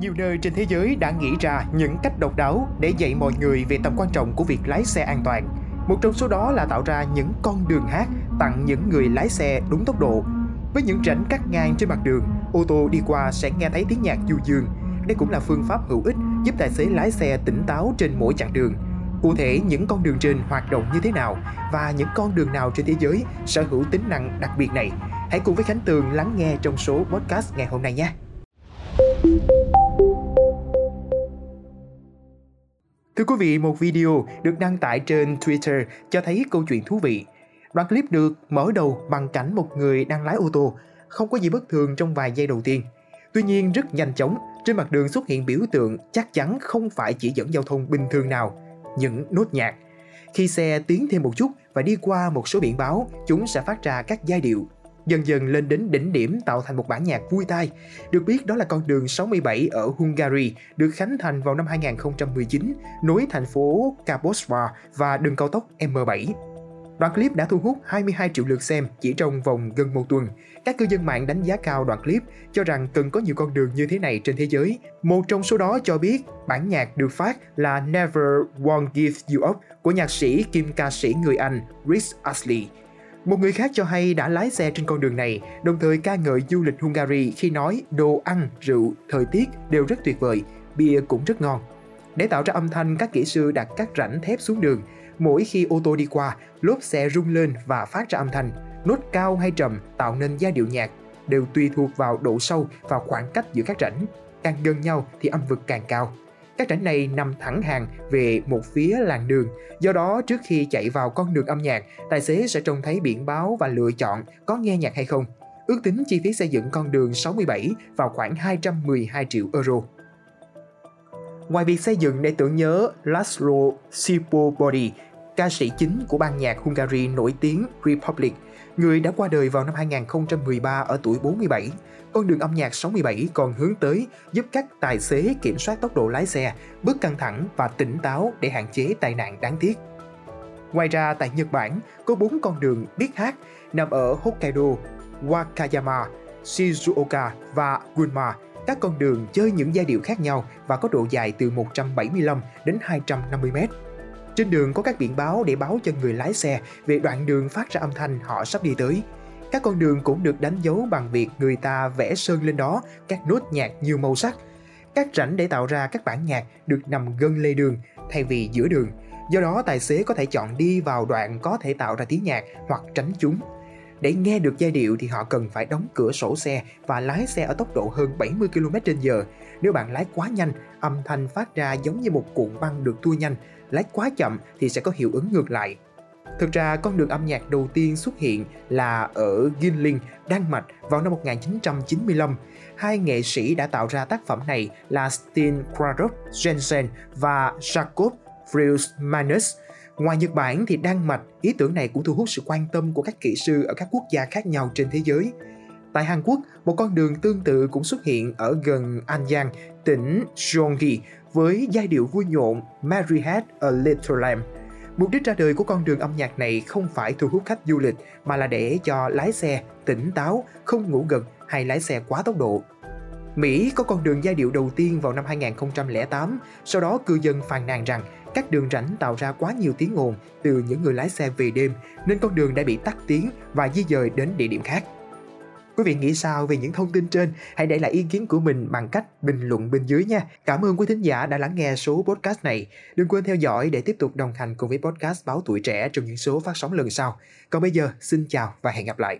nhiều nơi trên thế giới đã nghĩ ra những cách độc đáo để dạy mọi người về tầm quan trọng của việc lái xe an toàn. Một trong số đó là tạo ra những con đường hát tặng những người lái xe đúng tốc độ. Với những rãnh cắt ngang trên mặt đường, ô tô đi qua sẽ nghe thấy tiếng nhạc du dương. Đây cũng là phương pháp hữu ích giúp tài xế lái xe tỉnh táo trên mỗi chặng đường. Cụ thể, những con đường trên hoạt động như thế nào và những con đường nào trên thế giới sở hữu tính năng đặc biệt này? Hãy cùng với Khánh Tường lắng nghe trong số podcast ngày hôm nay nhé. Thưa quý vị, một video được đăng tải trên Twitter cho thấy câu chuyện thú vị. Đoạn clip được mở đầu bằng cảnh một người đang lái ô tô, không có gì bất thường trong vài giây đầu tiên. Tuy nhiên rất nhanh chóng, trên mặt đường xuất hiện biểu tượng chắc chắn không phải chỉ dẫn giao thông bình thường nào, những nốt nhạc. Khi xe tiến thêm một chút và đi qua một số biển báo, chúng sẽ phát ra các giai điệu dần dần lên đến đỉnh điểm tạo thành một bản nhạc vui tai. Được biết đó là con đường 67 ở Hungary, được khánh thành vào năm 2019, nối thành phố Kaposvar và đường cao tốc M7. Đoạn clip đã thu hút 22 triệu lượt xem chỉ trong vòng gần một tuần. Các cư dân mạng đánh giá cao đoạn clip, cho rằng cần có nhiều con đường như thế này trên thế giới. Một trong số đó cho biết bản nhạc được phát là Never Won't Give You Up của nhạc sĩ kim ca sĩ người Anh Rick Ashley một người khác cho hay đã lái xe trên con đường này, đồng thời ca ngợi du lịch Hungary khi nói đồ ăn, rượu, thời tiết đều rất tuyệt vời, bia cũng rất ngon. Để tạo ra âm thanh, các kỹ sư đặt các rãnh thép xuống đường. Mỗi khi ô tô đi qua, lốp xe rung lên và phát ra âm thanh. Nốt cao hay trầm tạo nên giai điệu nhạc đều tùy thuộc vào độ sâu và khoảng cách giữa các rãnh. Càng gần nhau thì âm vực càng cao. Các rãnh này nằm thẳng hàng về một phía làng đường, do đó trước khi chạy vào con đường âm nhạc, tài xế sẽ trông thấy biển báo và lựa chọn có nghe nhạc hay không. Ước tính chi phí xây dựng con đường 67 vào khoảng 212 triệu euro. Ngoài việc xây dựng để tưởng nhớ Laszlo Sipobody, ca sĩ chính của ban nhạc Hungary nổi tiếng Republic, người đã qua đời vào năm 2013 ở tuổi 47, con đường âm nhạc 67 còn hướng tới giúp các tài xế kiểm soát tốc độ lái xe, bớt căng thẳng và tỉnh táo để hạn chế tai nạn đáng tiếc. Ngoài ra tại Nhật Bản có 4 con đường biết hát nằm ở Hokkaido, Wakayama, Shizuoka và Gunma. Các con đường chơi những giai điệu khác nhau và có độ dài từ 175 đến 250 mét. Trên đường có các biển báo để báo cho người lái xe về đoạn đường phát ra âm thanh họ sắp đi tới. Các con đường cũng được đánh dấu bằng việc người ta vẽ sơn lên đó các nốt nhạc nhiều màu sắc. Các rãnh để tạo ra các bản nhạc được nằm gần lề đường thay vì giữa đường. Do đó tài xế có thể chọn đi vào đoạn có thể tạo ra tiếng nhạc hoặc tránh chúng. Để nghe được giai điệu thì họ cần phải đóng cửa sổ xe và lái xe ở tốc độ hơn 70 km/h. Nếu bạn lái quá nhanh, âm thanh phát ra giống như một cuộn băng được tua nhanh, lái quá chậm thì sẽ có hiệu ứng ngược lại. Thực ra, con đường âm nhạc đầu tiên xuất hiện là ở Ginling, Đan Mạch vào năm 1995. Hai nghệ sĩ đã tạo ra tác phẩm này là Sten Kradov Jensen và Jakob Friedmanus. Ngoài Nhật Bản thì Đan Mạch, ý tưởng này cũng thu hút sự quan tâm của các kỹ sư ở các quốc gia khác nhau trên thế giới. Tại Hàn Quốc, một con đường tương tự cũng xuất hiện ở gần an giang tỉnh Gyeonggi với giai điệu vui nhộn Mary Had a Little Lamb. Mục đích ra đời của con đường âm nhạc này không phải thu hút khách du lịch mà là để cho lái xe tỉnh táo, không ngủ gật hay lái xe quá tốc độ. Mỹ có con đường giai điệu đầu tiên vào năm 2008, sau đó cư dân phàn nàn rằng các đường rảnh tạo ra quá nhiều tiếng ồn từ những người lái xe về đêm nên con đường đã bị tắt tiếng và di dời đến địa điểm khác. Quý vị nghĩ sao về những thông tin trên? Hãy để lại ý kiến của mình bằng cách bình luận bên dưới nha. Cảm ơn quý thính giả đã lắng nghe số podcast này. Đừng quên theo dõi để tiếp tục đồng hành cùng với podcast Báo Tuổi Trẻ trong những số phát sóng lần sau. Còn bây giờ, xin chào và hẹn gặp lại.